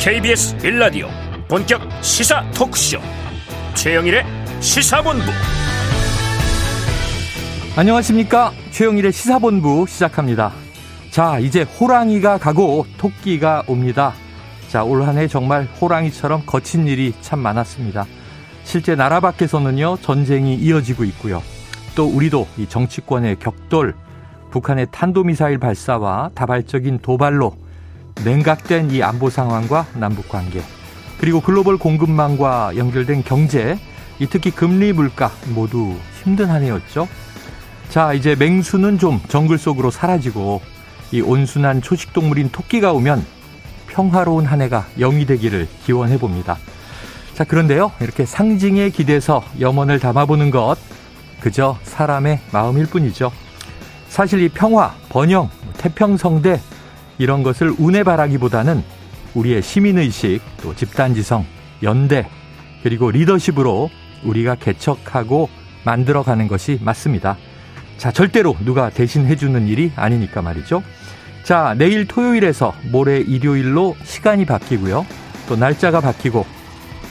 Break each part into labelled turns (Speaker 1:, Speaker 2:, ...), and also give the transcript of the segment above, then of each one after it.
Speaker 1: KBS 빌라디오 본격 시사 토크쇼. 최영일의 시사본부.
Speaker 2: 안녕하십니까? 최영일의 시사본부 시작합니다. 자 이제 호랑이가 가고 토끼가 옵니다. 자 올 한 해 정말 호랑이처럼 거친 일이 참 많았습니다. 실제 나라 밖에서는요 전쟁이 이어지고 있고요. 또 우리도 이 정치권의 격돌 북한의 탄도미사일 발사와 다발적인 도발로 냉각된 이 안보 상황과 남북 관계 그리고 글로벌 공급망과 연결된 경제 이 특히 금리 물가 모두 힘든 한 해였죠. 자 이제 맹수는 좀 정글 속으로 사라지고 이 온순한 초식 동물인 토끼가 오면 평화로운 한 해가 영위 되기를 기원해 봅니다. 자 그런데요 이렇게 상징에 기대서 염원을 담아보는 것 그저 사람의 마음일 뿐이죠. 사실 이 평화, 번영, 태평성대 이런 것을 운에 바라기보다는 우리의 시민의식, 또 집단지성, 연대, 그리고 리더십으로 우리가 개척하고 만들어가는 것이 맞습니다. 자, 절대로 누가 대신 해주는 일이 아니니까 말이죠. 자, 내일 토요일에서 모레 일요일로 시간이 바뀌고요. 또 날짜가 바뀌고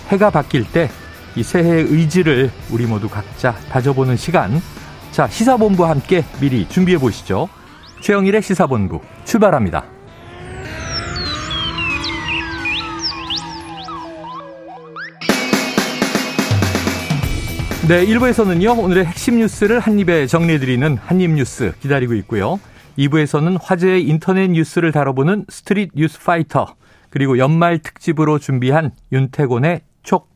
Speaker 2: 해가 바뀔 때 이 새해의 의지를 우리 모두 각자 다져보는 시간. 자, 시사본부와 함께 미리 준비해 보시죠. 최영일의 시사본부 출발합니다. 네, 1부에서는요, 오늘의 핵심 뉴스를 한입에 정리해드리는 한입뉴스 기다리고 있고요. 2부에서는 화제의 인터넷 뉴스를 다뤄보는 스트릿 뉴스 파이터, 그리고 연말 특집으로 준비한 윤태곤의 촉,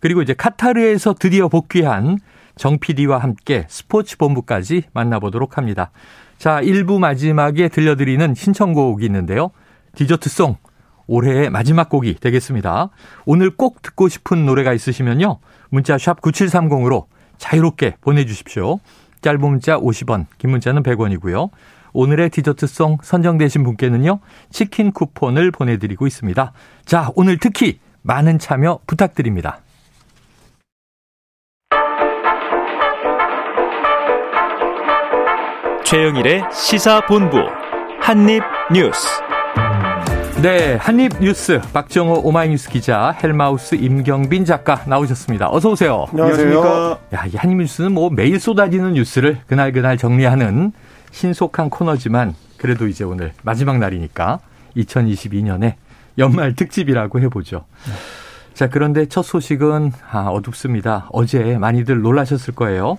Speaker 2: 그리고 이제 카타르에서 드디어 복귀한 정 PD와 함께 스포츠 본부까지 만나보도록 합니다. 자, 1부 마지막에 들려드리는 신청곡이 있는데요. 디저트송, 올해의 마지막 곡이 되겠습니다. 오늘 꼭 듣고 싶은 노래가 있으시면요. 문자 샵 9730으로 자유롭게 보내주십시오. 짧은 문자 50원, 긴 문자는 100원이고요. 오늘의 디저트송 선정되신 분께는요. 치킨 쿠폰을 보내드리고 있습니다. 자, 오늘 특히 많은 참여 부탁드립니다.
Speaker 1: 최영일의 시사본부 한입뉴스
Speaker 2: 네, 한입뉴스 박정호 오마이뉴스 기자 헬마우스 임경빈 작가 나오셨습니다. 어서 오세요.
Speaker 3: 안녕하세요.
Speaker 2: 야, 이 한입뉴스는 뭐 매일 쏟아지는 뉴스를 그날 그날 정리하는 신속한 코너지만 그래도 이제 오늘 마지막 날이니까 2022년에 연말 특집이라고 해보죠. 자, 그런데 첫 소식은 아, 어둡습니다. 어제 많이들 놀라셨을 거예요.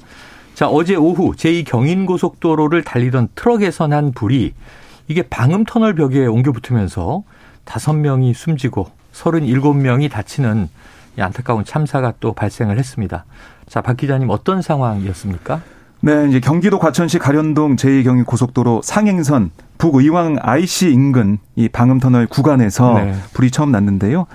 Speaker 2: 자, 어제 오후 제2경인고속도로를 달리던 트럭에서 난 불이 이게 방음 터널 벽에 옮겨 붙으면서 다섯 명이 숨지고 37명이 다치는 안타까운 참사가 또 발생을 했습니다. 자, 박 기자님 어떤 상황이었습니까?
Speaker 3: 네, 이제 경기도 과천시 가련동 제2경인 고속도로 상행선 북의왕 IC 인근 이 방음터널 구간에서 네. 불이 처음 났는데요.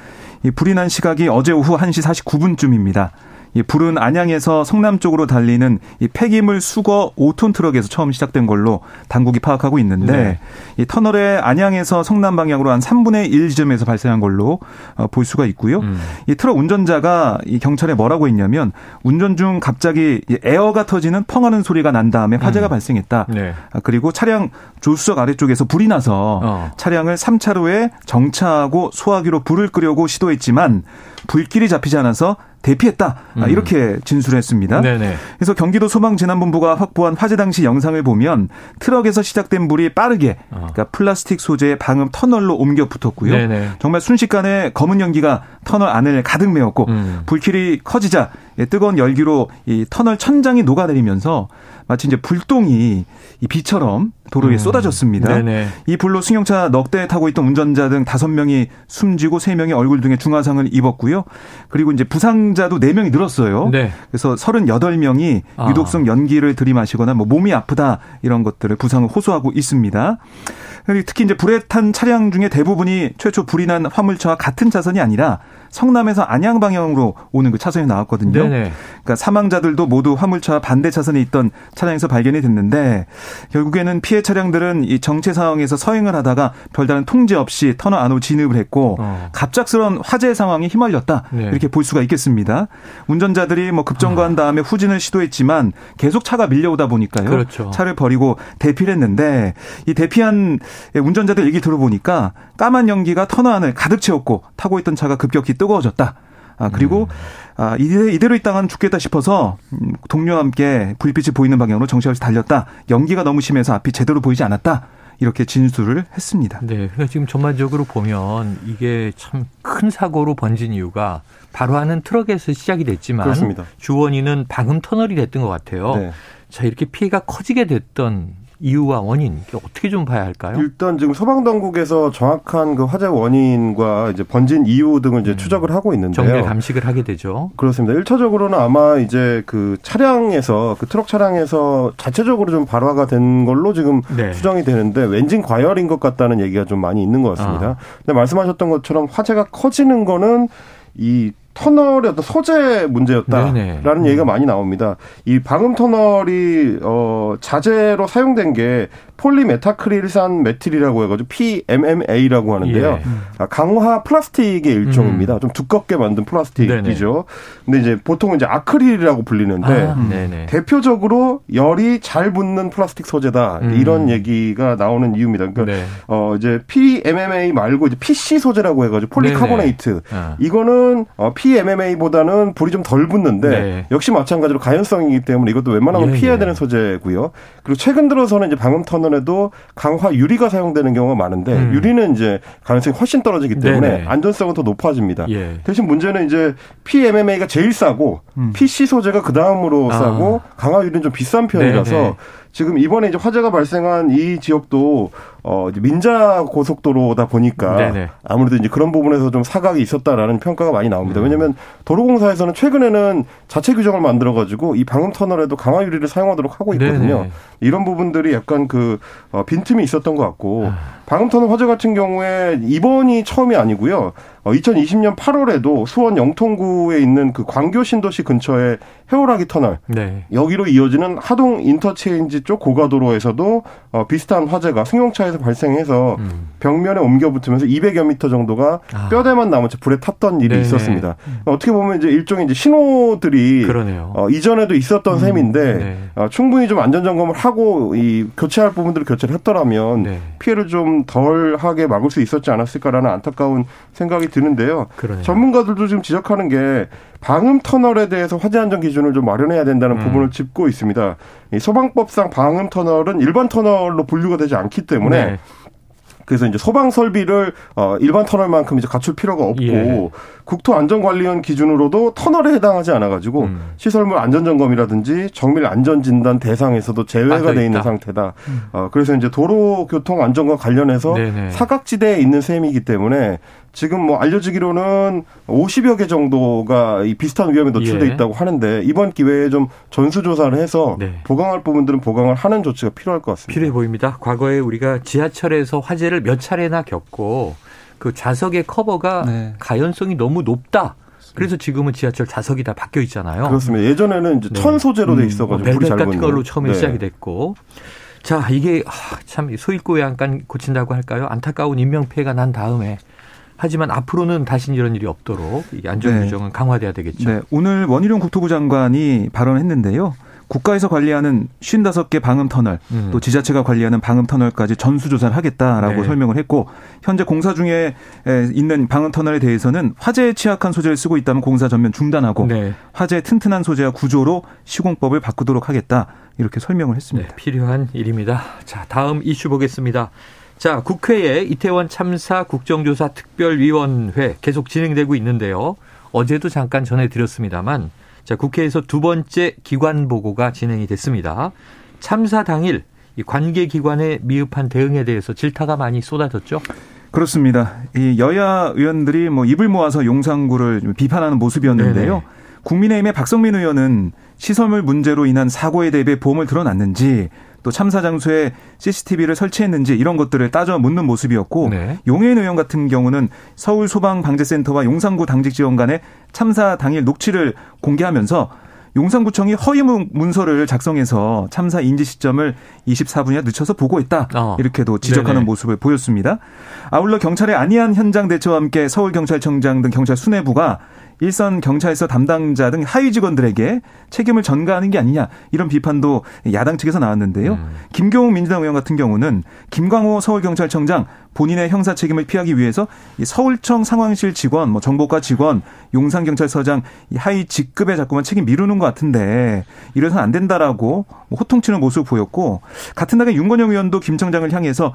Speaker 3: 이 불이 난 시각이 어제 오후 1시 49분쯤입니다. 이 불은 안양에서 성남 쪽으로 달리는 이 폐기물 수거 5톤 트럭에서 처음 시작된 걸로 당국이 파악하고 있는데 네. 이 터널에 안양에서 성남 방향으로 한 3분의 1 지점에서 발생한 걸로 어, 볼 수가 있고요. 음. 이 트럭 운전자가 이 경찰에 뭐라고 했냐면 운전 중 갑자기 에어가 터지는 펑하는 소리가 난 다음에 화재가 음. 발생했다. 네. 아, 그리고 차량 조수석 아래쪽에서 불이 나서 어. 차량을 3차로에 정차하고 소화기로 불을 끄려고 시도했지만 불길이 잡히지 않아서 대피했다 아, 음. 이렇게 진술했습니다. 네네. 그래서 경기도 소방재난본부가 확보한 화재 당시 영상을 보면 트럭에서 시작된 불이 빠르게 어. 그러니까 플라스틱 소재의 방음 터널로 옮겨 붙었고요. 네네. 정말 순식간에 검은 연기가 터널 안을 가득 메웠고 음. 불길이 커지자 뜨거운 열기로 이 터널 천장이 녹아내리면서 마치 이제 불똥이 이 비처럼 도로 위에 음. 쏟아졌습니다. 네네. 이 불로 승용차 넉 대 타고 있던 운전자 등 다섯 명이 숨지고 세 명이 얼굴 등에 중화상을 입었고요. 그리고 이제 부상자도 네 명이 늘었어요. 네. 그래서 서른여덟 명이 아. 유독성 연기를 들이마시거나 뭐 몸이 아프다 이런 것들을 부상을 호소하고 있습니다. 특히 이제 불에 탄 차량 중에 대부분이 최초 불이 난 화물차와 같은 차선이 아니라 성남에서 안양 방향으로 오는 그 차선이 나왔거든요. 네네. 그러니까 사망자들도 모두 화물차 반대 차선에 있던 차량에서 발견이 됐는데 결국에는 피해 차량들은 이 정체 상황에서 서행을 하다가 별다른 통제 없이 터널 안으로 진입을 했고 어. 갑작스러운 화재 상황에 휘말렸다 네. 이렇게 볼 수가 있겠습니다. 운전자들이 뭐 급정거한 아. 다음에 후진을 시도했지만 계속 차가 밀려오다 보니까요. 그렇죠. 차를 버리고 대피를 했는데 이 대피한 운전자들 얘기 들어보니까 까만 연기가 터널 안을 가득 채웠고 타고 있던 차가 급격히 뜨거워졌다. 아, 그리고 음. 아, 이대로, 이대로 있다가는 죽겠다 싶어서 음, 동료와 함께 불빛이 보이는 방향으로 정신없이 달렸다. 연기가 너무 심해서 앞이 제대로 보이지 않았다. 이렇게 진술을 했습니다.
Speaker 2: 네. 그러니까 지금 전반적으로 보면 이게 참 큰 사고로 번진 이유가 바로 하는 트럭에서 시작이 됐지만 그렇습니다. 주원인은 방음 터널이 됐던 것 같아요. 네. 자, 이렇게 피해가 커지게 됐던 이유와 원인 어떻게 좀 봐야 할까요?
Speaker 4: 일단 지금 소방 당국에서 정확한 그 화재 원인과 이제 번진 이유 등을 이제 음. 추적을 하고 있는데요.
Speaker 2: 정밀 감식을 하게 되죠.
Speaker 4: 그렇습니다. 1차적으로는 아마 이제 그 차량에서 그 트럭 차량에서 자체적으로 좀 발화가 된 걸로 지금 네. 추정이 되는데 왠지 과열인 것 같다는 얘기가 좀 많이 있는 것 같습니다. 아. 근데 말씀하셨던 것처럼 화재가 커지는 거는 이 터널의 어떤 소재 문제였다라는 네네. 얘기가 많이 나옵니다. 이 방음 터널이 어 자재로 사용된 게 폴리메타크릴산 메틸이라고 해가지고 PMMA라고 하는데요. 예. 아, 강화 플라스틱의 일종입니다. 음. 좀 두껍게 만든 플라스틱이죠. 네네. 근데 이제 보통 이제 아크릴이라고 불리는데 아, 대표적으로 불이 잘 붙는 플라스틱 소재다 음. 이런 얘기가 나오는 이유입니다. 그러니까 네. 어 이제 PMMA 말고 이제 PC 소재라고 해가지고 폴리카보네이트 아. 이거는 어, PMMA보다는 불이 좀 덜 붙는데 네. 역시 마찬가지로 가연성이기 때문에 이것도 웬만하면 예, 피해야 예. 되는 소재고요. 그리고 최근 들어서는 이제 방음 터널 방문에도 강화 유리가 사용되는 경우가 많은데 음. 유리는 이제 가연성이 훨씬 떨어지기 때문에 네네. 안전성은 더 높아집니다. 예. 대신 문제는 이제 PMMA가 제일 싸고 음. PC 소재가 그 다음으로 아. 싸고 강화 유리는 좀 비싼 편이라서 네네. 지금 이번에 이제 화재가 발생한 이 지역도 어 민자 고속도로다 보니까 네네. 아무래도 이제 그런 부분에서 좀 사각이 있었다라는 평가가 많이 나옵니다. 음. 왜냐하면 도로공사에서는 최근에는 자체 규정을 만들어 가지고 이 방음 터널에도 강화 유리를 사용하도록 하고 있거든요. 네네. 이런 부분들이 약간 그 어, 빈틈이 있었던 것 같고 아. 방음 터널 화재 같은 경우에 이번이 처음이 아니고요. 어, 2020년 8월에도 수원 영통구에 있는 그 광교 신도시 근처에 해오라기 터널 네. 여기로 이어지는 하동 인터체인지 쪽 고가도로에서도 어, 비슷한 화재가 승용차에서 발생해서 음. 벽면에 옮겨 붙으면서 200여 미터 정도가 아. 뼈대만 남은 채 불에 탔던 일이 네네. 있었습니다. 음. 어떻게 보면 이제 일종의 이제 신호들이 어, 이전에도 있었던 음. 셈인데 네. 어, 충분히 좀 안전 점검을 하고 이 교체할 부분들을 교체를 했더라면 네. 피해를 좀 덜하게 막을 수 있었지 않았을까라는 안타까운 생각이 드는데요. 그러네요. 전문가들도 지금 지적하는 게 방음 터널에 대해서 화재 안전 기준을 좀 마련해야 된다는 음. 부분을 짚고 있습니다. 이 소방법상 방음 터널은 일반 터널로 분류가 되지 않기 때문에 네. 그래서 이제 소방 설비를 어 일반 터널만큼 이제 갖출 필요가 없고 예. 국토안전관리원 기준으로도 터널에 해당하지 않아 가지고 음. 시설물 안전 점검이라든지 정밀 안전 진단 대상에서도 제외가 돼 있는 상태다. 음. 어 그래서 이제 도로 교통 안전과 관련해서 네네. 사각지대에 있는 셈이기 때문에 지금 뭐 알려지기로는 50여 개 정도가 이 비슷한 위험에 노출돼 예. 있다고 하는데 이번 기회에 좀 전수조사를 해서 네. 보강할 부분들은 보강을 하는 조치가 필요할 것 같습니다.
Speaker 2: 필요해 보입니다. 과거에 우리가 지하철에서 화재를 몇 차례나 겪고 그 좌석의 커버가 네. 가연성이 너무 높다. 그래서 지금은 지하철 좌석이 다 바뀌어 있잖아요.
Speaker 4: 그렇습니다. 예전에는 이제 네. 천 소재로 돼 음, 있어가지고
Speaker 2: 음, 벨벳 같은 걸로 처음에 네. 시작이 됐고, 자 이게 아, 참 소일고에 약간 고친다고 할까요? 안타까운 인명 피해가 난 다음에 하지만 앞으로는 다시 이런 일이 없도록 안전 규정은 네. 강화돼야 되겠죠. 네.
Speaker 3: 오늘 원희룡 국토부 장관이 발언했는데요. 국가에서 관리하는 55개 방음 터널, 음. 또 지자체가 관리하는 방음 터널까지 전수 조사를 하겠다라고 네. 설명을 했고, 현재 공사 중에 있는 방음 터널에 대해서는 화재에 취약한 소재를 쓰고 있다면 공사 전면 중단하고, 네. 화재 튼튼한 소재와 구조로 시공법을 바꾸도록 하겠다. 이렇게 설명을 했습니다. 네,
Speaker 2: 필요한 일입니다. 자, 다음 이슈 보겠습니다. 자, 국회에 이태원 참사 국정조사 특별위원회 계속 진행되고 있는데요. 어제도 잠깐 전해드렸습니다만, 자, 국회에서 두 번째 기관 보고가 진행이 됐습니다. 참사 당일 이 관계 기관의 미흡한 대응에 대해서 질타가 많이 쏟아졌죠.
Speaker 3: 그렇습니다. 이 여야 의원들이 뭐 입을 모아서 용산구를 비판하는 모습이었는데요. 네네. 국민의힘의 박성민 의원은 시설물 문제로 인한 사고에 대비해 보험을 들어놨는지 또 참사 장소에 CCTV를 설치했는지 이런 것들을 따져 묻는 모습이었고 네. 용해인 의원 같은 경우는 서울 소방 방재센터와 용산구 당직 지원 간의 참사 당일 녹취를 공개하면서 용산구청이 허위 문서를 작성해서 참사 인지 시점을 24분이나 늦춰서 보고했다. 어. 이렇게도 지적하는 네네. 모습을 보였습니다. 아울러 경찰의 안이한 현장 대처와 함께 서울경찰청장 등 경찰 수뇌부가 일선 경찰서 담당자 등 하위 직원들에게 책임을 전가하는 게 아니냐 이런 비판도 야당 측에서 나왔는데요. 음. 김경욱 민주당 의원 같은 경우는 김광호 서울경찰청장 본인의 형사 책임을 피하기 위해서 서울청 상황실 직원, 뭐 정보과 직원, 용산경찰서장 하위 직급에 자꾸만 책임 미루는 것 같은데 이래서는 안 된다라고 뭐 호통치는 모습을 보였고 같은 날에 윤건영 의원도 김 청장을 향해서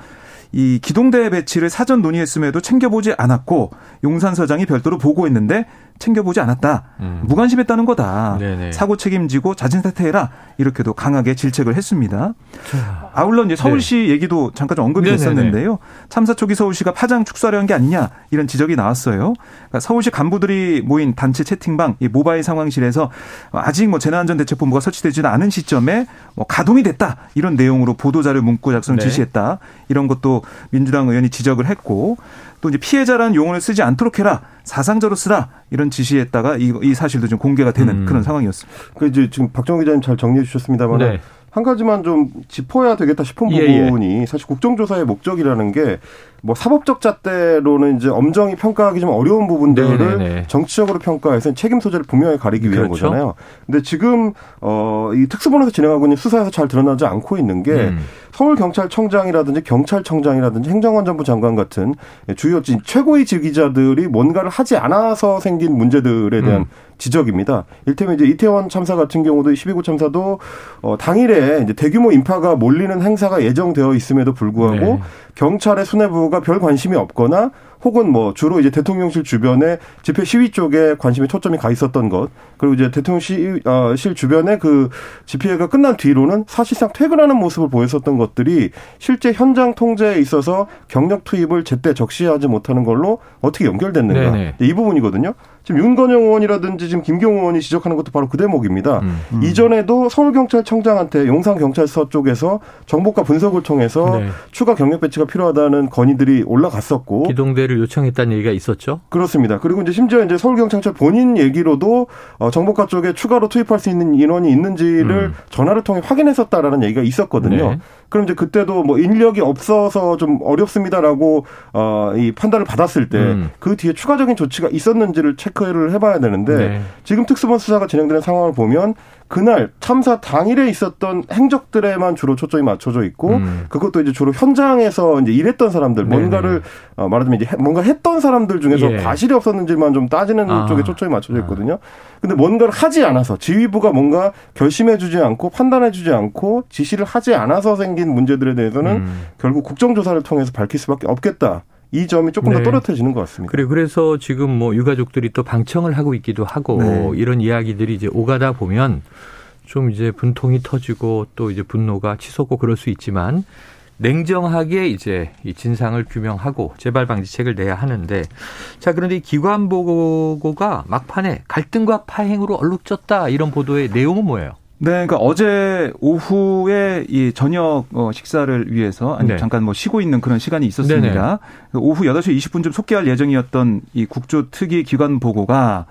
Speaker 3: 이 기동대 배치를 사전 논의했음에도 챙겨보지 않았고 용산 서장이 별도로 보고했는데 챙겨보지 않았다. 음. 무관심했다는 거다. 네네. 사고 책임지고 자진 사퇴해라. 이렇게도 강하게 질책을 했습니다. 자. 아울러 이제 서울시 네. 얘기도 잠깐 좀 언급이 네네네. 됐었는데요. 참사 초기 서울시가 파장 축소하려는 게 아니냐 이런 지적이 나왔어요. 그러니까 서울시 간부들이 모인 단체 채팅방 이 모바일 상황실에서 아직 뭐 재난안전대책본부가 설치되지는 않은 시점에 뭐 가동이 됐다 이런 내용으로 보도자료 문구 작성 네. 지시했다 이런 것도 민주당 의원이 지적을 했고 또 이제 피해자라는 용어를 쓰지 않도록 해라. 사상자로 쓰라. 이런 지시했다가 이, 이 사실도 좀 공개가 되는 음. 그런 상황이었습니다.
Speaker 4: 그 이제 지금 박정 기자님 잘 정리해 주셨습니다만 네. 한 가지만 좀 짚어야 되겠다 싶은 예, 부분이 예. 사실 국정조사의 목적이라는 게 뭐 사법적 잣대로는 이제 엄정히 평가하기 좀 어려운 부분들을 네네네. 네, 네. 정치적으로 평가해서 책임 소재를 분명히 가리기 위한 그렇죠. 거잖아요. 근데 지금 어이 특수본에서 진행하고 있는 수사에서 잘 드러나지 않고 있는 게 음. 서울 경찰청장이라든지 경찰청장이라든지 행정안전부 장관 같은 주요 최고의 지기자들이 뭔가를 하지 않아서 생긴 문제들에 대한 음. 지적입니다. 일테면 이제 이태원 참사 같은 경우도 12구 참사도 어 당일에 이제 대규모 인파가 몰리는 행사가 예정되어 있음에도 불구하고 네. 경찰의 수뇌부 가 별 관심이 없거나 혹은 뭐 주로 이제 대통령실 주변에 집회 시위 쪽에 관심이 초점이 가 있었던 것 그리고 이제 대통령실 어, 주변에 그 집회가 끝난 뒤로는 사실상 퇴근하는 모습을 보였었던 것들이 실제 현장 통제에 있어서 경력 투입을 제때 적시하지 못하는 걸로 어떻게 연결됐는가. 이 부분이거든요. 지금 윤건영 의원이라든지 지금 김경호 의원이 지적하는 것도 바로 그 대목입니다. 음, 음. 이전에도 서울경찰청장한테 용산경찰서 쪽에서 정보과 분석을 통해서 네. 추가 경력 배치가 필요하다는 건의들이 올라갔었고
Speaker 2: 기동대를 요청했다는 얘기가 있었죠.
Speaker 4: 그렇습니다. 그리고 이제 심지어 이제 서울경찰청 본인 얘기로도 어, 정보과 쪽에 추가로 투입할 수 있는 인원이 있는지를 음. 전화를 통해 확인했었다라는 얘기가 있었거든요. 네. 그럼 이제 그때도 뭐 인력이 없어서 좀 어렵습니다라고 어 이 판단을 받았을 때그 음. 그 뒤에 추가적인 조치가 있었는지를 체크를 해봐야 되는데 네. 지금 특수본 수사가 진행되는 상황을 보면 그날 참사 당일에 있었던 행적들에만 주로 초점이 맞춰져 있고 음. 그것도 이제 주로 현장에서 이제 일했던 사람들 뭔가를 어, 말하자면 이제 뭔가 했던 사람들 중에서 예. 과실이 없었는지만 좀 따지는 아. 쪽에 초점이 맞춰져 있거든요. 근데 뭔가를 하지 않아서 지휘부가 뭔가 결심해 주지 않고 판단해 주지 않고 지시를 하지 않아서 생긴 문제들에 대해서는 음. 결국 국정조사를 통해서 밝힐 수밖에 없겠다. 이 점이 조금 네. 더 또렷해지는 것 같습니다.
Speaker 2: 그래 그래서 지금 뭐 유가족들이 또 방청을 하고 있기도 하고 네. 이런 이야기들이 이제 오가다 보면 좀 이제 분통이 터지고 또 이제 분노가 치솟고 그럴 수 있지만 냉정하게 이제 이 진상을 규명하고 재발 방지책을 내야 하는데 자 그런데 이 기관 보고가 막판에 갈등과 파행으로 얼룩졌다 이런 보도의 내용은 뭐예요?
Speaker 3: 네, 그러니까 어제 오후에 이 저녁 어, 식사를 위해서 아니 네. 잠깐 뭐 쉬고 있는 그런 시간이 있었습니다. 네네. 오후 8시 20분쯤 속개할 예정이었던 이 국조 특위 기관 보고가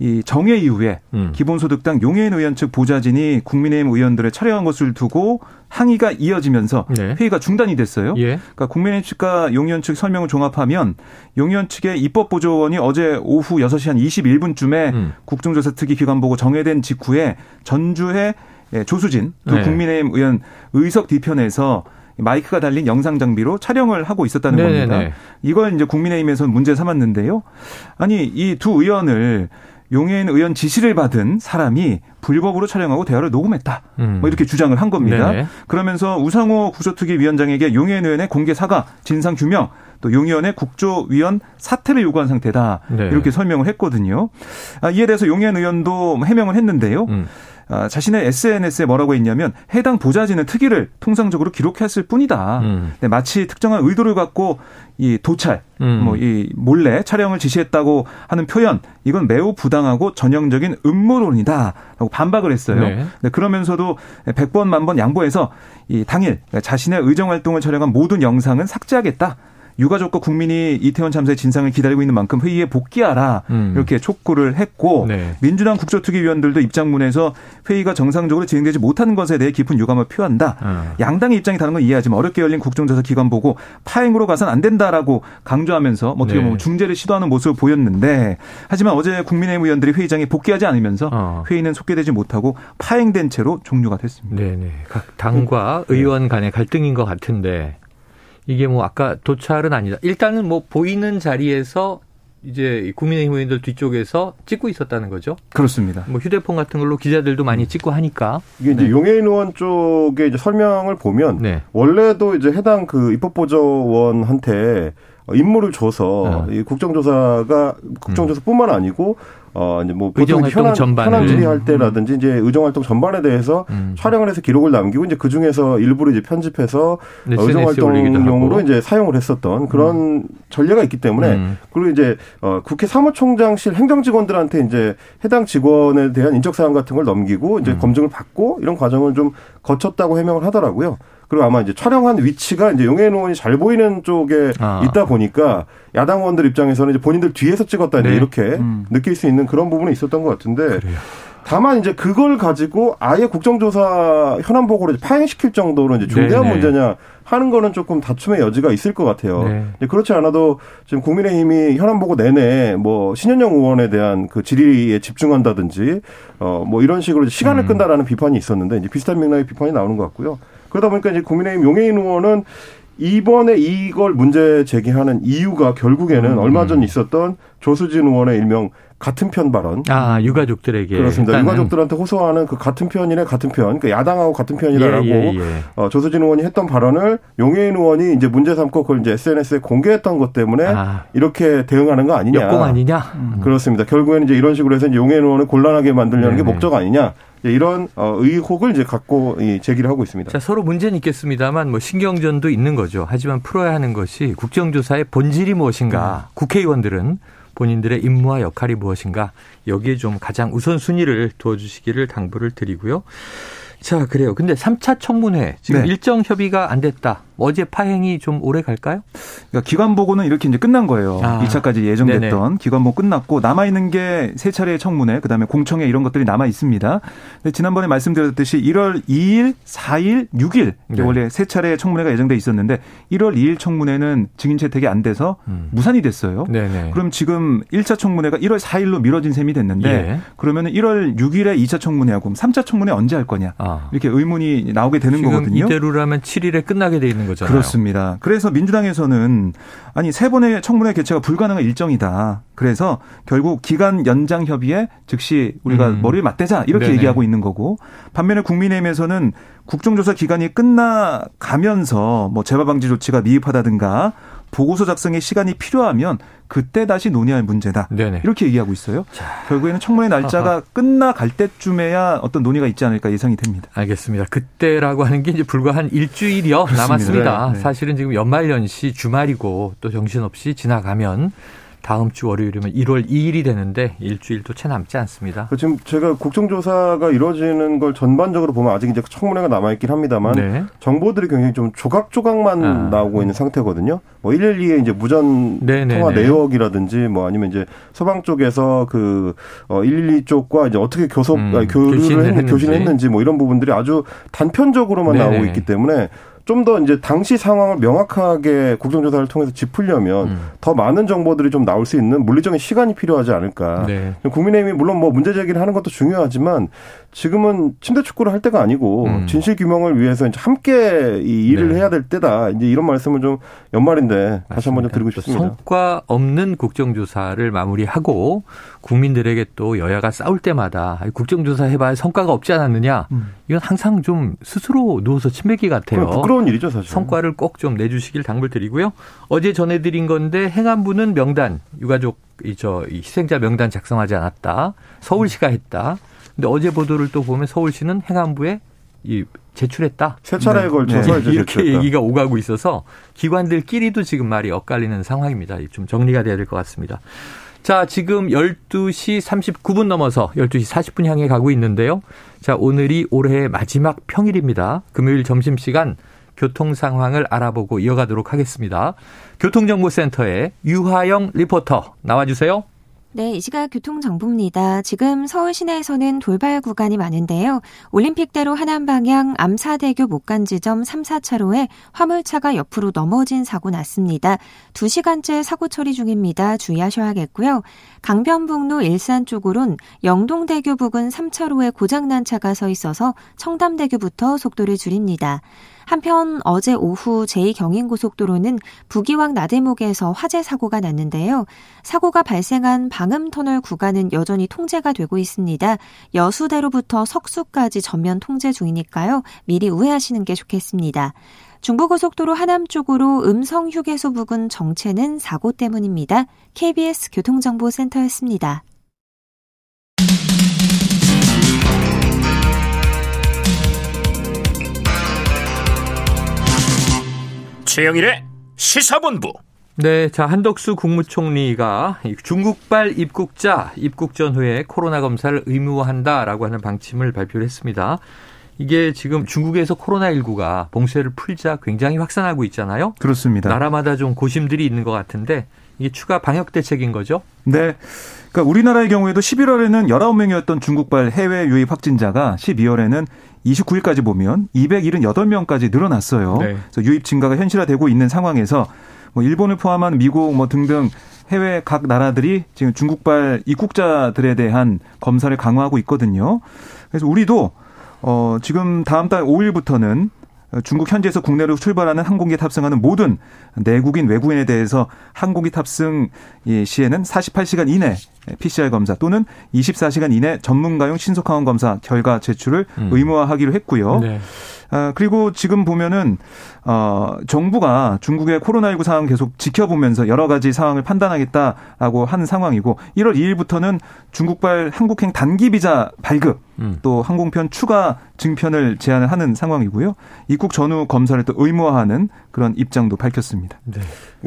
Speaker 3: 이 정회 이후에 음. 기본소득당 용해인 의원 측 보좌진이 국민의힘 의원들을 촬영한 것을 두고 항의가 이어지면서 네. 회의가 중단이 됐어요. 예. 그러니까 국민의힘 측과 용 의원 측 설명을 종합하면 용 의원 측의 입법 보조원이 어제 오후 6시 한 21분쯤에 음. 국정조사 특위 기관 보고 정회된 직후에 전주의 예, 조수진 두 네. 국민의힘 의원 의석 뒤편에서 마이크가 달린 영상 장비로 촬영을 하고 있었다는 네네네. 겁니다. 이걸 이제 국민의힘에서 문제 삼았는데요. 아니 이 두 의원을 용해인 의원 지시를 받은 사람이 불법으로 촬영하고 대화를 녹음했다. 음. 뭐 이렇게 주장을 한 겁니다. 네네. 그러면서 우상호 국조특위 위원장에게 용해인 의원의 공개 사과, 진상 규명, 또 용의원의 국조위원 사퇴를 요구한 상태다. 네. 이렇게 설명을 했거든요. 아, 이에 대해서 용해인 의원도 해명을 했는데요. 음. 아, 자신의 SNS에 뭐라고 했냐면 해당 보좌진은 특위를 통상적으로 기록했을 뿐이다. 음. 네, 마치 특정한 의도를 갖고 이 도찰, 음. 뭐이 몰래 촬영을 지시했다고 하는 표현 이건 매우 부당하고 전형적인 음모론이다라고 반박을 했어요. 네. 네, 그러면서도 100번 만 번 양보해서 이 당일 자신의 의정 활동을 촬영한 모든 영상은 삭제하겠다. 유가족과 국민이 이태원 참사의 진상을 기다리고 있는 만큼 회의에 복귀하라 음. 이렇게 촉구를 했고 네. 민주당 국조특위위원들도 입장문에서 회의가 정상적으로 진행되지 못하는 것에 대해 깊은 유감을 표한다. 음. 양당의 입장이 다른 건 이해하지만 어렵게 열린 국정조사 기관 보고 파행으로 가선 안 된다라고 강조하면서 뭐 어떻게 보면 네. 중재를 시도하는 모습을 보였는데 하지만 어제 국민의힘 의원들이 회의장에 복귀하지 않으면서 어. 회의는 속개되지 못하고 파행된 채로 종료가 됐습니다.
Speaker 2: 네네. 각 당과 네. 의원 간의 갈등인 것 같은데 이게 뭐 아까 도찰은 아니다. 일단은 뭐 보이는 자리에서 이제 국민의힘 의원들 뒤쪽에서 찍고 있었다는 거죠.
Speaker 3: 그렇습니다.
Speaker 2: 뭐 휴대폰 같은 걸로 기자들도 많이 찍고 하니까.
Speaker 4: 이게 이제 네. 용해인 의원 쪽의 이제 설명을 보면 네. 원래도 이제 해당 그 입법보조원한테 임무를 줘서 네. 이 국정조사가 국정조사뿐만 아니고 어 이제 뭐
Speaker 2: 보통 현안 전반을.
Speaker 4: 현안 질의할 때라든지 이제 의정 활동 전반에 대해서 음. 촬영을 해서 기록을 남기고 이제 그 중에서 일부를 이제 편집해서 네, 의정 활동용으로 이제 사용을 했었던 그런 음. 전례가 있기 때문에 음. 그리고 이제 어 국회 사무총장실 행정 직원들한테 이제 해당 직원에 대한 인적 사항 같은 걸 넘기고 이제 음. 검증을 받고 이런 과정을 좀 거쳤다고 해명을 하더라고요. 그리고 아마 이제 촬영한 위치가 이제 용해인 의원이 잘 보이는 쪽에 아. 있다 보니까 야당 의원들 입장에서는 이제 본인들 뒤에서 찍었다 네. 이렇게 음. 느낄 수 있는 그런 부분이 있었던 것 같은데 그래요. 다만 이제 그걸 가지고 아예 국정조사 현안 보고를 파행시킬 정도로 이제 중대한 네네. 문제냐 하는 거는 조금 다툼의 여지가 있을 것 같아요. 네. 그렇지 않아도 지금 국민의힘이 현안 보고 내내 뭐 신현영 의원에 대한 그 질의에 집중한다든지 어 뭐 이런 식으로 시간을 음. 끈다라는 비판이 있었는데 이제 비슷한 맥락의 비판이 나오는 것 같고요. 그러다 보니까 이제 국민의힘 용해인 의원은 이번에 이걸 문제 제기하는 이유가 결국에는 음. 얼마 전 있었던 조수진 의원의 일명 같은 편 발언.
Speaker 2: 아, 유가족들에게.
Speaker 4: 그렇습니다. 일단은. 유가족들한테 호소하는 그 같은 편이네, 같은 편. 그러니까 야당하고 같은 편이다라고 예, 예, 예. 어, 조수진 의원이 했던 발언을 용해인 의원이 이제 문제 삼고 그걸 이제 SNS에 공개했던 것 때문에 아. 이렇게 대응하는 거 아니냐.
Speaker 2: 역공 아니냐?
Speaker 4: 음. 그렇습니다. 결국에는 이제 이런 식으로 해서 용해인 의원을 곤란하게 만들려는 네네. 게 목적 아니냐. 이런 어, 의혹을 이제 갖고 제기를 하고 있습니다.
Speaker 2: 자, 서로 문제는 있겠습니다만 뭐 신경전도 있는 거죠. 하지만 풀어야 하는 것이 국정조사의 본질이 무엇인가. 음. 국회의원들은 본인들의 임무와 역할이 무엇인가 여기에 좀 가장 우선순위를 두어주시기를 당부를 드리고요. 자, 그래요. 근데 3차 청문회 지금 네. 일정 협의가 안 됐다. 어제 파행이 좀 오래 갈까요?
Speaker 3: 그러니까 기관 보고는 이렇게 이제 끝난 거예요. 아. 2차까지 예정됐던 네네. 기관 보고 끝났고 남아 있는 게 세 차례의 청문회, 그다음에 공청회 이런 것들이 남아 있습니다. 지난번에 말씀드렸듯이 1월 2일, 4일, 6일 네. 원래 세 차례의 청문회가 예정돼 있었는데 1월 2일 청문회는 증인 채택이 안 돼서 음. 무산이 됐어요. 네네. 그럼 지금 1차 청문회가 1월 4일로 미뤄진 셈이 됐는데 예. 그러면은 1월 6일에 2차 청문회하고 3차 청문회 언제 할 거냐 아. 이렇게 의문이 나오게 되는 거거든요.
Speaker 2: 이대로라면 7일에 끝나게 돼 있는 있는 거잖아요.
Speaker 3: 그렇습니다. 그래서 민주당에서는 아니 세 번의 청문회 개최가 불가능한 일정이다. 그래서 결국 기간 연장 협의에 즉시 우리가 음. 머리를 맞대자 이렇게 네네. 얘기하고 있는 거고 반면에 국민의힘에서는 국정조사 기간이 끝나가면서 뭐 재발 방지 조치가 미흡하다든가 보고서 작성에 시간이 필요하면 그때 다시 논의할 문제다. 네네. 이렇게 얘기하고 있어요. 자. 결국에는 청문회 날짜가 아하. 끝나갈 때쯤에야 어떤 논의가 있지 않을까 예상이 됩니다.
Speaker 2: 알겠습니다. 그때라고 하는 게 이제 불과 한 일주일여 남았습니다. 네. 네. 사실은 지금 연말연시 주말이고 또 정신없이 지나가면 다음 주 월요일이면 1월 2일이 되는데 일주일도 채 남지 않습니다.
Speaker 4: 그 지금 제가 국정조사가 이루어지는 걸 전반적으로 보면 아직 이제 청문회가 남아있긴 합니다만 네. 정보들이 굉장히 좀 조각조각만 아. 나오고 있는 상태거든요. 뭐 112의 이제 무전 네네네. 통화 내역이라든지 뭐 아니면 이제 서방 쪽에서 그 어, 112 쪽과 이제 어떻게 교섭 음, 교류를 교신을 했는지. 교신을 했는지 뭐 이런 부분들이 아주 단편적으로만 네네. 나오고 있기 때문에 좀 더 이제 당시 상황을 명확하게 국정조사를 통해서 짚으려면 음. 더 많은 정보들이 좀 나올 수 있는 물리적인 시간이 필요하지 않을까. 네. 국민의힘이 물론 뭐 문제 제기를 하는 것도 중요하지만 지금은 침대 축구를 할 때가 아니고 음. 진실 규명을 위해서 이제 함께 이 일을 네. 해야 될 때다. 이제 이런 말씀을 좀 연말인데 맞습니다. 다시 한번 좀 드리고 싶습니다.
Speaker 2: 성과 없는 국정조사를 마무리하고 국민들에게 또 여야가 싸울 때마다 국정조사 해봐야 성과가 없지 않았느냐. 음. 이건 항상 좀 스스로 누워서 침뱉기 같아요.
Speaker 4: 부끄러운 일이죠, 사실.
Speaker 2: 성과를 꼭 좀 내주시길 당부를 드리고요. 어제 전해드린 건데 행안부는 명단 유가족 이저 희생자 명단 작성하지 않았다. 서울시가 했다. 근데 어제 보도를 또 보면 서울시는 행안부에 이 제출했다.
Speaker 4: 세 차례에 네. 걸쳐서
Speaker 2: 네. 이렇게 제출했다. 얘기가 오가고 있어서 기관들끼리도 지금 말이 엇갈리는 상황입니다. 좀 정리가 돼야 될 것 같습니다. 자, 지금 12시 39분 넘어서 12시 40분 향해 가고 있는데요. 자, 오늘이 올해의 마지막 평일입니다. 금요일 점심시간 교통 상황을 알아보고 이어가도록 하겠습니다. 교통정보센터의 유하영 리포터 나와주세요.
Speaker 5: 네, 이 시각 교통정보입니다. 지금 서울 시내에서는 돌발 구간이 많은데요. 올림픽대로 하남 방향 암사대교 목간 지점 3, 4차로에 화물차가 옆으로 넘어진 사고 났습니다. 2시간째 사고 처리 중입니다. 주의하셔야겠고요. 강변북로 일산 쪽으론 영동대교 부근 3차로에 고장난 차가 서 있어서 청담대교부터 속도를 줄입니다. 한편 어제 오후 제2경인고속도로는 부기왕 나대목에서 화재 사고가 났는데요. 사고가 발생한 방음터널 구간은 여전히 통제가 되고 있습니다. 여수대로부터 석수까지 전면 통제 중이니까요. 미리 우회하시는 게 좋겠습니다. 중부고속도로 하남 쪽으로 음성 휴게소 부근 정체는 사고 때문입니다. KBS 교통정보센터였습니다.
Speaker 1: 최영일의 시사본부.
Speaker 2: 네, 자 한덕수 국무총리가 중국발 입국자 입국 전후에 코로나 검사를 의무화한다라고 하는 방침을 발표를 했습니다. 이게 지금 중국에서 코로나19가 봉쇄를 풀자 굉장히 확산하고 있잖아요.
Speaker 3: 그렇습니다.
Speaker 2: 나라마다 좀 고심들이 있는 것 같은데 이게 추가 방역 대책인 거죠?
Speaker 3: 네. 그러니까 우리나라의 경우에도 11월에는 19명이었던 중국발 해외 유입 확진자가 12월에는 29일까지 보면 278명까지 늘어났어요. 네. 그래서 유입 증가가 현실화되고 있는 상황에서 뭐 일본을 포함한 미국 뭐 등등 해외 각 나라들이 지금 중국발 입국자들에 대한 검사를 강화하고 있거든요. 그래서 우리도 어 지금 다음 달 5일부터는 중국 현지에서 국내로 출발하는 항공기 탑승하는 모든 내국인 외국인에 대해서 항공기 탑승 시에는 48시간 이내 PCR 검사 또는 24시간 이내 전문가용 신속항원 검사 결과 제출을 음. 의무화하기로 했고요. 네. 아, 그리고 지금 보면은 어 정부가 중국의 코로나19 상황 계속 지켜보면서 여러 가지 상황을 판단하겠다라고 한 상황이고 1월 2일부터는 중국발 한국행 단기 비자 발급 음. 또 항공편 추가 증편을 제한을 하는 상황이고요. 입국 전후 검사를 또 의무화하는 그런 입장도 밝혔습니다.
Speaker 4: 네.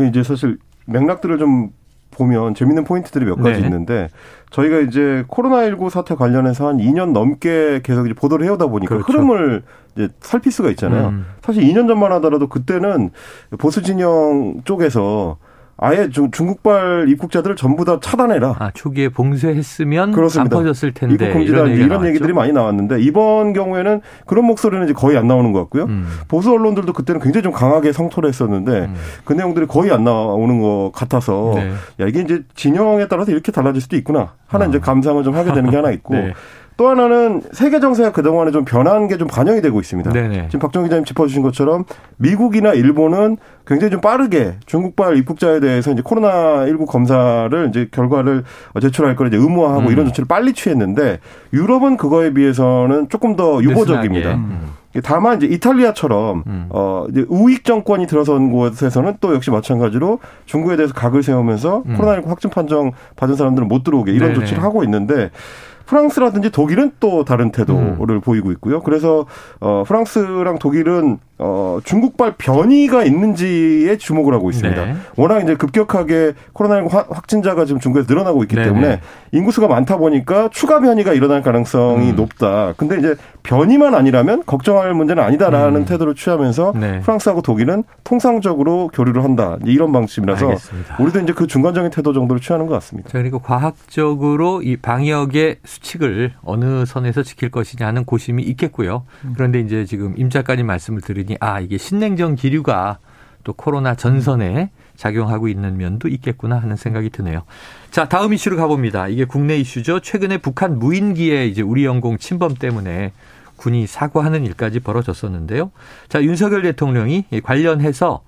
Speaker 4: 이제 사실 맥락들을 좀 보면 재밌는 포인트들이 몇 가지 네. 있는데 저희가 이제 코로나19 사태 관련해서 한 2년 넘게 계속 이제 보도를 해오다 보니까 그렇죠. 흐름을 이제 살필 수가 있잖아요. 음. 사실 2년 전만 하더라도 그때는 보수 진영 쪽에서 아예 중국발 입국자들을 전부 다 차단해라.
Speaker 2: 아, 초기에 봉쇄했으면 그렇습니다. 안 퍼졌을 텐데.
Speaker 4: 입국 금지다 이런, 이런 얘기들이 많이 나왔는데 이번 경우에는 그런 목소리는 이제 거의 안 나오는 것 같고요. 음. 보수 언론들도 그때는 굉장히 좀 강하게 성토를 했었는데 음. 그 내용들이 거의 안 나오는 것 같아서 네. 야 이게 이제 진영에 따라서 이렇게 달라질 수도 있구나 하는 아. 이제 감상을 좀 하게 되는 게 하나 있고 네. 또 하나는 세계 정세가 그동안에 좀 변한 게 좀 반영이 되고 있습니다. 네네. 지금 박정 기자님 짚어주신 것처럼 미국이나 일본은 굉장히 좀 빠르게 중국발 입국자에 대해서 이제 코로나19 검사를 이제 결과를 제출할 걸 이제 의무화하고 음. 이런 조치를 빨리 취했는데 유럽은 그거에 비해서는 조금 더 유보적입니다. 음. 다만 이제 이탈리아처럼 음. 어 이제 우익 정권이 들어선 곳에서는 또 역시 마찬가지로 중국에 대해서 각을 세우면서 음. 코로나19 확진 판정 받은 사람들은 못 들어오게 이런 네네. 조치를 하고 있는데 프랑스라든지 독일은 또 다른 태도를 음. 보이고 있고요. 그래서 어 프랑스랑 독일은 어 중국발 변이가 있는지에 주목을 하고 있습니다. 네. 워낙 이제 급격하게 코로나19 확진자가 지금 중국에서 늘어나고 있기 네네. 때문에 인구수가 많다 보니까 추가 변이가 일어날 가능성이 음. 높다. 근데 이제 변이만 아니라면 걱정할 문제는 아니다라는 음. 태도를 취하면서 네. 프랑스하고 독일은 통상적으로 교류를 한다. 이런 방침이라서 알겠습니다. 우리도 이제 그 중간적인 태도 정도를 취하는 것 같습니다.
Speaker 2: 자, 그리고 과학적으로 이 방역의 수칙을 어느 선에서 지킬 것이냐는 고심이 있겠고요. 음. 그런데 이제 지금 임 작가님 말씀을 들으니 아 이게 신냉전 기류가 또 코로나 전선에 작용하고 있는 면도 있겠구나 하는 생각이 드네요. 자, 다음 이슈로 가봅니다. 이게 국내 이슈죠. 최근에 북한 무인기의 이제 우리 영공 침범 때문에 군이 사과하는 일까지 벌어졌었는데요. 자, 윤석열 대통령이 관련해서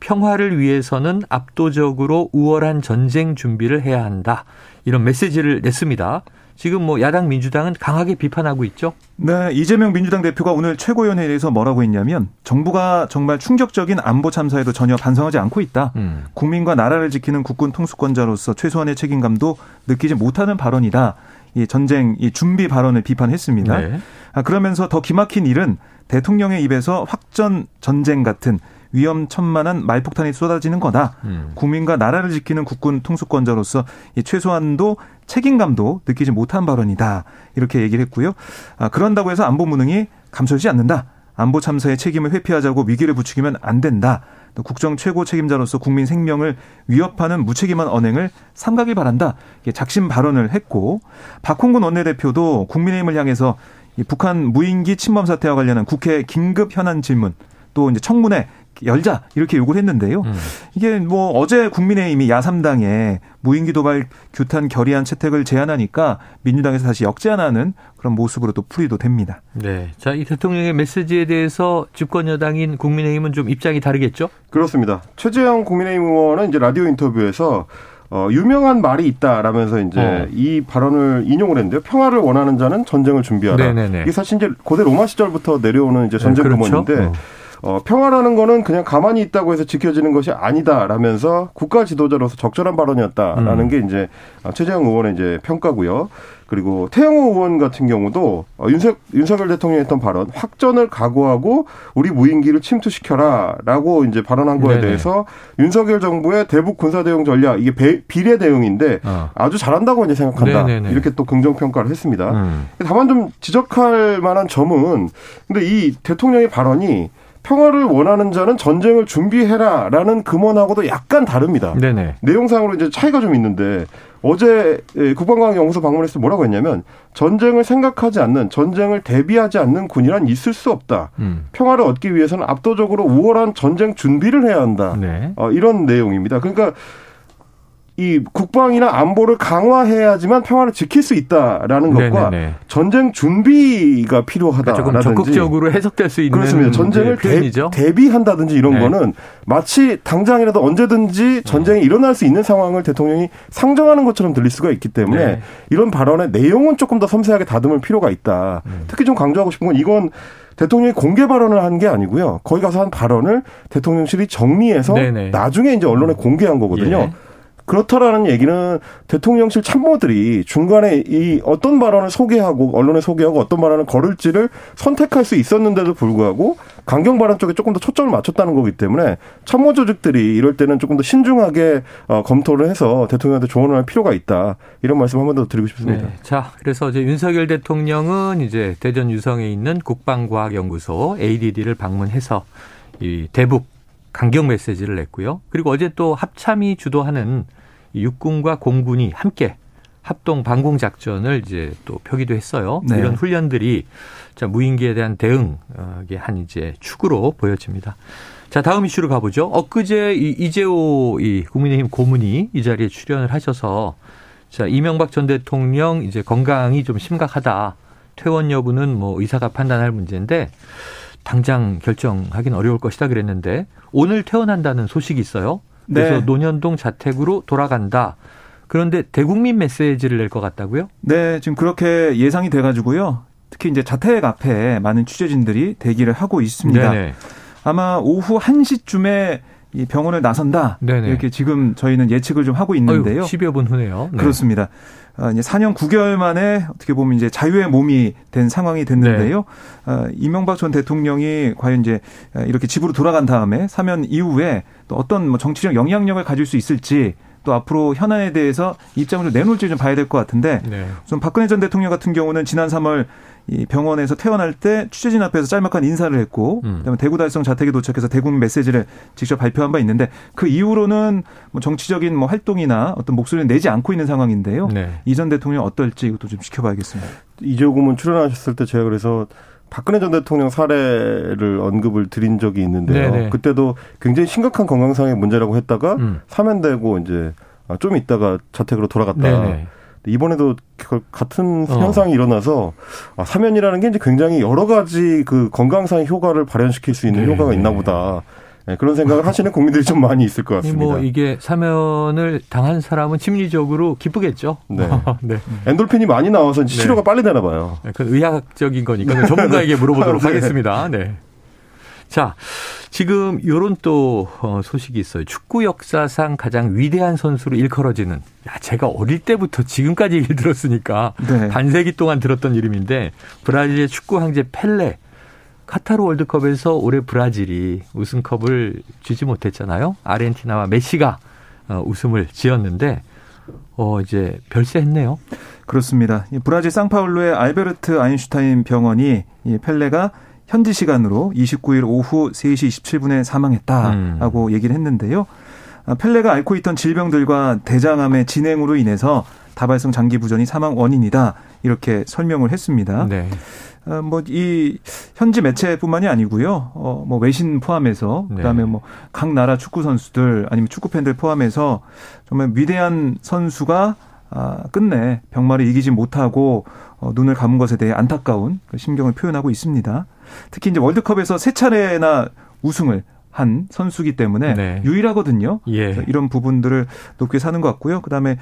Speaker 2: 평화를 위해서는 압도적으로 우월한 전쟁 준비를 해야 한다. 이런 메시지를 냈습니다. 지금 뭐 야당 민주당은 강하게 비판하고 있죠.
Speaker 3: 네, 이재명 민주당 대표가 오늘 최고위원회에서 뭐라고 했냐면 정부가 정말 충격적인 안보 참사에도 전혀 반성하지 않고 있다. 음. 국민과 나라를 지키는 국군 통수권자로서 최소한의 책임감도 느끼지 못하는 발언이다. 이 전쟁 이 준비 발언을 비판했습니다. 네. 아, 그러면서 더 기막힌 일은 대통령의 입에서 확전 전쟁 같은 위험천만한 말폭탄이 쏟아지는 거다. 음. 국민과 나라를 지키는 국군 통수권자로서 이 최소한도 책임감도 느끼지 못한 발언이다. 이렇게 얘기를 했고요. 아, 그런다고 해서 안보 무능이 감춰지지 않는다. 안보 참사의 책임을 회피하자고 위기를 부추기면 안 된다. 또 국정 최고 책임자로서 국민 생명을 위협하는 무책임한 언행을 삼가길 바란다. 작심 발언을 했고 박홍근 원내대표도 국민의힘을 향해서 북한 무인기 침범 사태와 관련한 국회 긴급 현안 질문 또 이제 청문회 열자 이렇게 요구를 했는데요. 음. 이게 뭐 어제 국민의힘이 야삼당에 무인기 도발 규탄 결의안 채택을 제안하니까 민주당에서 다시 역제안하는 그런 모습으로 또 풀이도 됩니다.
Speaker 2: 네. 자, 이 대통령의 메시지에 대해서 집권 여당인 국민의힘은 좀 입장이 다르겠죠?
Speaker 4: 그렇습니다. 최재형 국민의힘 의원은 이제 라디오 인터뷰에서 어, 유명한 말이 있다라면서 이제 어. 이 발언을 인용을 했는데요. 평화를 원하는 자는 전쟁을 준비하라. 네네네. 이게 사실 이제 고대 로마 시절부터 내려오는 이제 전쟁 네, 그렇죠? 구문인데 어. 어, 평화라는 거는 그냥 가만히 있다고 해서 지켜지는 것이 아니다라면서 국가 지도자로서 적절한 발언이었다라는 음. 게 이제 최재형 의원의 이제 평가고요. 그리고 태영호 의원 같은 경우도 어, 윤석, 윤석열 대통령이 했던 발언 확전을 각오하고 우리 무인기를 침투시켜라라고 이제 발언한 거에 네네. 대해서 윤석열 정부의 대북 군사 대응 전략 이게 배, 비례 대응인데 어. 아주 잘한다고 이제 생각한다 네네네. 이렇게 또 긍정 평가를 했습니다. 음. 다만 좀 지적할 만한 점은 근데 이 대통령의 발언이 평화를 원하는 자는 전쟁을 준비해라라는 금원하고도 약간 다릅니다. 네네. 내용상으로 이제 차이가 좀 있는데 어제 국방과학 연구소 방문했을 때 뭐라고 했냐면 전쟁을 생각하지 않는 전쟁을 대비하지 않는 군이란 있을 수 없다. 음. 평화를 얻기 위해서는 압도적으로 우월한 전쟁 준비를 해야 한다. 네. 어, 이런 내용입니다. 그러니까 이 국방이나 안보를 강화해야지만 평화를 지킬 수 있다라는 것과 네네네. 전쟁 준비가 필요하다라든지
Speaker 2: 그러니까 적극적으로 해석될 수 있는
Speaker 4: 그렇습니다. 전쟁을 네, 대, 비한다든지 이런 네. 거는 마치 당장이라도 언제든지 전쟁이 네. 일어날 수 있는 상황을 대통령이 상정하는 것처럼 들릴 수가 있기 때문에 네. 이런 발언의 내용은 조금 더 섬세하게 다듬을 필요가 있다. 음. 특히 좀 강조하고 싶은 건 이건 대통령이 공개 발언을 한 게 아니고요. 거기 가서 한 발언을 대통령실이 정리해서 네네. 나중에 이제 언론에 공개한 거거든요. 예. 그렇다라는 얘기는 대통령실 참모들이 중간에 이 어떤 발언을 소개하고 언론에 소개하고 어떤 발언을 거를지를 선택할 수 있었는데도 불구하고 강경 발언 쪽에 조금 더 초점을 맞췄다는 거기 때문에 참모 조직들이 이럴 때는 조금 더 신중하게 어, 검토를 해서 대통령한테 조언을 할 필요가 있다. 이런 말씀 한 번 더 드리고 싶습니다. 네.
Speaker 2: 자, 그래서 이제 윤석열 대통령은 이제 대전 유성에 있는 국방과학연구소 ADD를 방문해서 이 대북 강경 메시지를 냈고요. 그리고 어제 또 합참이 주도하는 육군과 공군이 함께 합동 방공 작전을 이제 또 펴기도 했어요. 네. 이런 훈련들이 자 무인기에 대한 대응의 한 이제 축으로 보여집니다. 자 다음 이슈로 가보죠. 엊그제 이 이재호 이 국민의힘 고문이 이 자리에 출연을 하셔서 자 이명박 전 대통령 이제 건강이 좀 심각하다. 퇴원 여부는 뭐 의사가 판단할 문제인데 당장 결정하기는 어려울 것이다 그랬는데 오늘 퇴원한다는 소식이 있어요. 그래서 네. 논현동 자택으로 돌아간다. 그런데 대국민 메시지를 낼 것 같다고요?
Speaker 3: 네, 지금 그렇게 예상이 돼가지고요. 특히 이제 자택 앞에 많은 취재진들이 대기를 하고 있습니다. 네네. 아마 오후 1시쯤에 이 병원을 나선다. 네네. 이렇게 지금 저희는 예측을 좀 하고 있는데요.
Speaker 2: 어휴, 10여 분 후네요.
Speaker 3: 네. 그렇습니다. 아, 이제 4년 9개월 만에 어떻게 보면 이제 자유의 몸이 된 상황이 됐는데요. 네. 어, 이명박 전 대통령이 과연 이제 이렇게 집으로 돌아간 다음에 사면 이후에 또 어떤 뭐 정치적 영향력을 가질 수 있을지 또 앞으로 현안에 대해서 입장을 좀 내놓을지 좀 봐야 될 것 같은데 네. 우선 박근혜 전 대통령 같은 경우는 지난 3월 이 병원에서 퇴원할 때 취재진 앞에서 짤막한 인사를 했고 음. 그다음에 대구 달성 자택에 도착해서 대국 메시지를 직접 발표한 바 있는데 그 이후로는 뭐 정치적인 뭐 활동이나 어떤 목소리를 내지 않고 있는 상황인데요. 네. 이전 대통령 어떨지 이것도 좀 지켜봐야겠습니다.
Speaker 4: 이재호고문 출연하셨을 때 제가 그래서 박근혜 전 대통령 사례를 언급을 드린 적이 있는데요. 네네. 그때도 굉장히 심각한 건강상의 문제라고 했다가 음. 사면되고 이제 아, 좀 있다가 자택으로 돌아갔다. 네네. 이번에도 같은 어. 현상이 일어나서 아, 사면이라는 게 이제 굉장히 여러 가지 그 건강상의 효과를 발현시킬 수 있는 네. 효과가 있나 보다. 네, 그런 생각을 하시는 국민들이 좀 많이 있을 것 같습니다.
Speaker 2: 뭐 이게 사면을 당한 사람은 심리적으로 기쁘겠죠. 네.
Speaker 4: 네. 엔돌핀이 많이 나와서 치료가 네. 빨리 되나 봐요.
Speaker 2: 네, 그 의학적인 거니까 전문가에게 물어보도록 네. 하겠습니다. 네. 자, 지금 요런 또 어, 소식이 있어요. 축구 역사상 가장 위대한 선수로 일컬어지는 야, 제가 어릴 때부터 지금까지 얘기를 들었으니까 네. 반세기 동안 들었던 이름인데 브라질의 축구 황제 펠레 카타르 월드컵에서 올해 브라질이 우승컵을 쥐지 못했잖아요. 아르헨티나와 메시가 어, 웃음을 지었는데 어 이제 별세했네요.
Speaker 3: 그렇습니다. 브라질 상파울루의 알베르트 아인슈타인 병원이 이 펠레가 현지 시간으로 29일 오후 3시 27분에 사망했다라고 음. 얘기를 했는데요. 아, 펠레가 앓고 있던 질병들과 대장암의 진행으로 인해서 다발성 장기 부전이 사망 원인이다 이렇게 설명을 했습니다. 네. 어, 뭐이 현지 매체뿐만이 아니고요. 어, 뭐 외신 포함해서 네. 그다음에 뭐각 나라 축구 선수들 아니면 축구 팬들 포함해서 정말 위대한 선수가 아, 끝내 병마를 이기지 못하고 어, 눈을 감은 것에 대해 안타까운 그 심경을 표현하고 있습니다. 특히 이제 월드컵에서 세 차례나 우승을 한 선수기 때문에 네. 유일하거든요. 예. 이런 부분들을 높게 사는 것 같고요. 그다음에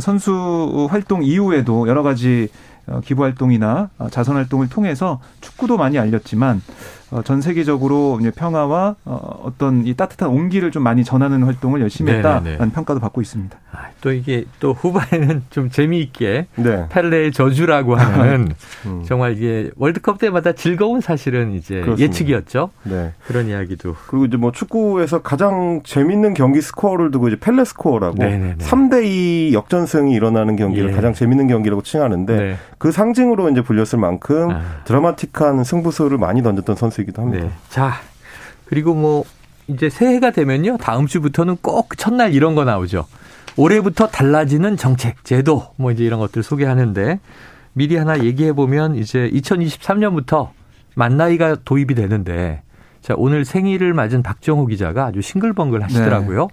Speaker 3: 선수 활동 이후에도 여러 가지 어, 기부 활동이나 어, 자선 활동을 통해서 축구도 많이 알렸지만 어, 전 세계적으로 평화와 어떤 이 따뜻한 온기를 좀 많이 전하는 활동을 열심히 했다라는 평가도 받고 있습니다.
Speaker 2: 아, 또 이게 또 후반에는 좀 재미있게 네. 펠레의 저주라고 하는 음. 정말 이게 월드컵 때마다 즐거운 사실은 이제 그렇습니다. 예측이었죠. 네. 그런 이야기도.
Speaker 4: 그리고 이제 뭐 축구에서 가장 재밌는 경기 스코어를 두고 이제 펠레 스코어라고 네네네. 3대 2 역전승이 일어나는 경기를 예. 가장 재밌는 경기라고 칭하는데 네. 그 상징으로 이제 불렸을 만큼 아. 드라마틱한 승부수를 많이 던졌던 선수 이기도 합니다. 네.
Speaker 2: 자, 그리고 뭐 이제 새해가 되면요. 다음 주부터는 꼭 첫날 이런 거 나오죠. 올해부터 달라지는 정책, 제도 뭐 이제 이런 것들 소개하는데 미리 하나 얘기해 보면 이제 2023년부터 만 나이가 도입이 되는데 자, 오늘 생일을 맞은 박정호 기자가 아주 싱글벙글 하시더라고요.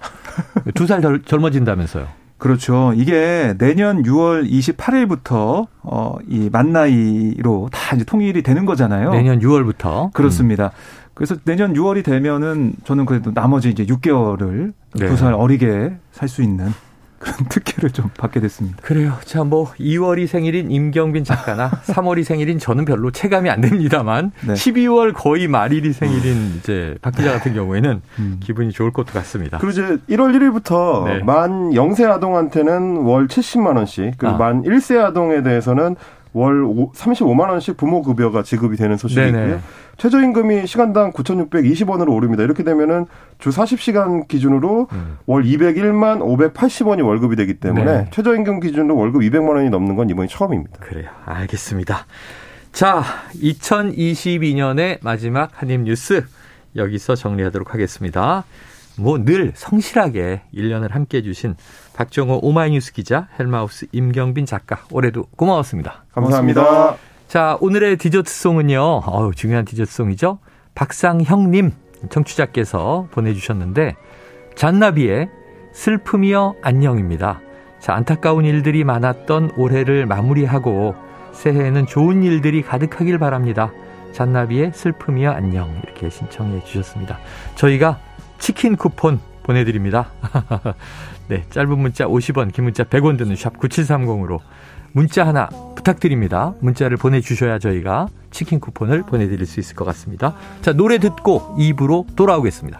Speaker 2: 네. 두살 젊어진다면서요.
Speaker 3: 그렇죠. 이게 내년 6월 28일부터 어, 이 만나이로 다 이제 통일이 되는 거잖아요.
Speaker 2: 내년 6월부터.
Speaker 3: 그렇습니다. 음. 그래서 내년 6월이 되면은 저는 그래도 나머지 이제 6개월을 네. 두살 어리게 살 수 있는 그런 특혜를 좀 받게 됐습니다.
Speaker 2: 그래요. 자, 뭐 2월이 생일인 임경빈 작가나 3월이 생일인 저는 별로 체감이 안 됩니다만 네. 12월 거의 말일이 생일인 이제 박 기자 같은 경우에는 음. 기분이 좋을 것도 같습니다.
Speaker 4: 그리고 이제 1월 1일부터 네. 만 0세 아동한테는 월 70만 원씩, 그리고 아. 만 1세 아동에 대해서는 월 35만 원씩 부모 급여가 지급이 되는 소식이고요. 최저임금이 시간당 9,620원으로 오릅니다. 이렇게 되면은 주 40시간 기준으로 음. 월 201만 580원이 월급이 되기 때문에 네. 최저임금 기준으로 월급 200만 원이 넘는 건 이번이 처음입니다.
Speaker 2: 그래요. 알겠습니다. 자, 2022년의 마지막 한입 뉴스 여기서 정리하도록 하겠습니다. 뭐 늘 성실하게 1년을 함께 해주신 박정호 오마이뉴스 기자, 헬마우스 임경빈 작가, 올해도 고마웠습니다.
Speaker 4: 감사합니다. 고맙습니다.
Speaker 2: 자, 오늘의 디저트송은요, 어우, 중요한 디저트송이죠. 박상형님, 청취자께서 보내주셨는데, 잔나비의 슬픔이여 안녕입니다. 자, 안타까운 일들이 많았던 올해를 마무리하고, 새해에는 좋은 일들이 가득하길 바랍니다. 잔나비의 슬픔이여 안녕. 이렇게 신청해 주셨습니다. 저희가 치킨 쿠폰 보내드립니다. 네, 짧은 문자 50원, 긴 문자 100원 드는 샵 9730으로 문자 하나 부탁드립니다. 문자를 보내주셔야 저희가 치킨 쿠폰을 보내드릴 수 있을 것 같습니다. 자, 노래 듣고 2부로 돌아오겠습니다.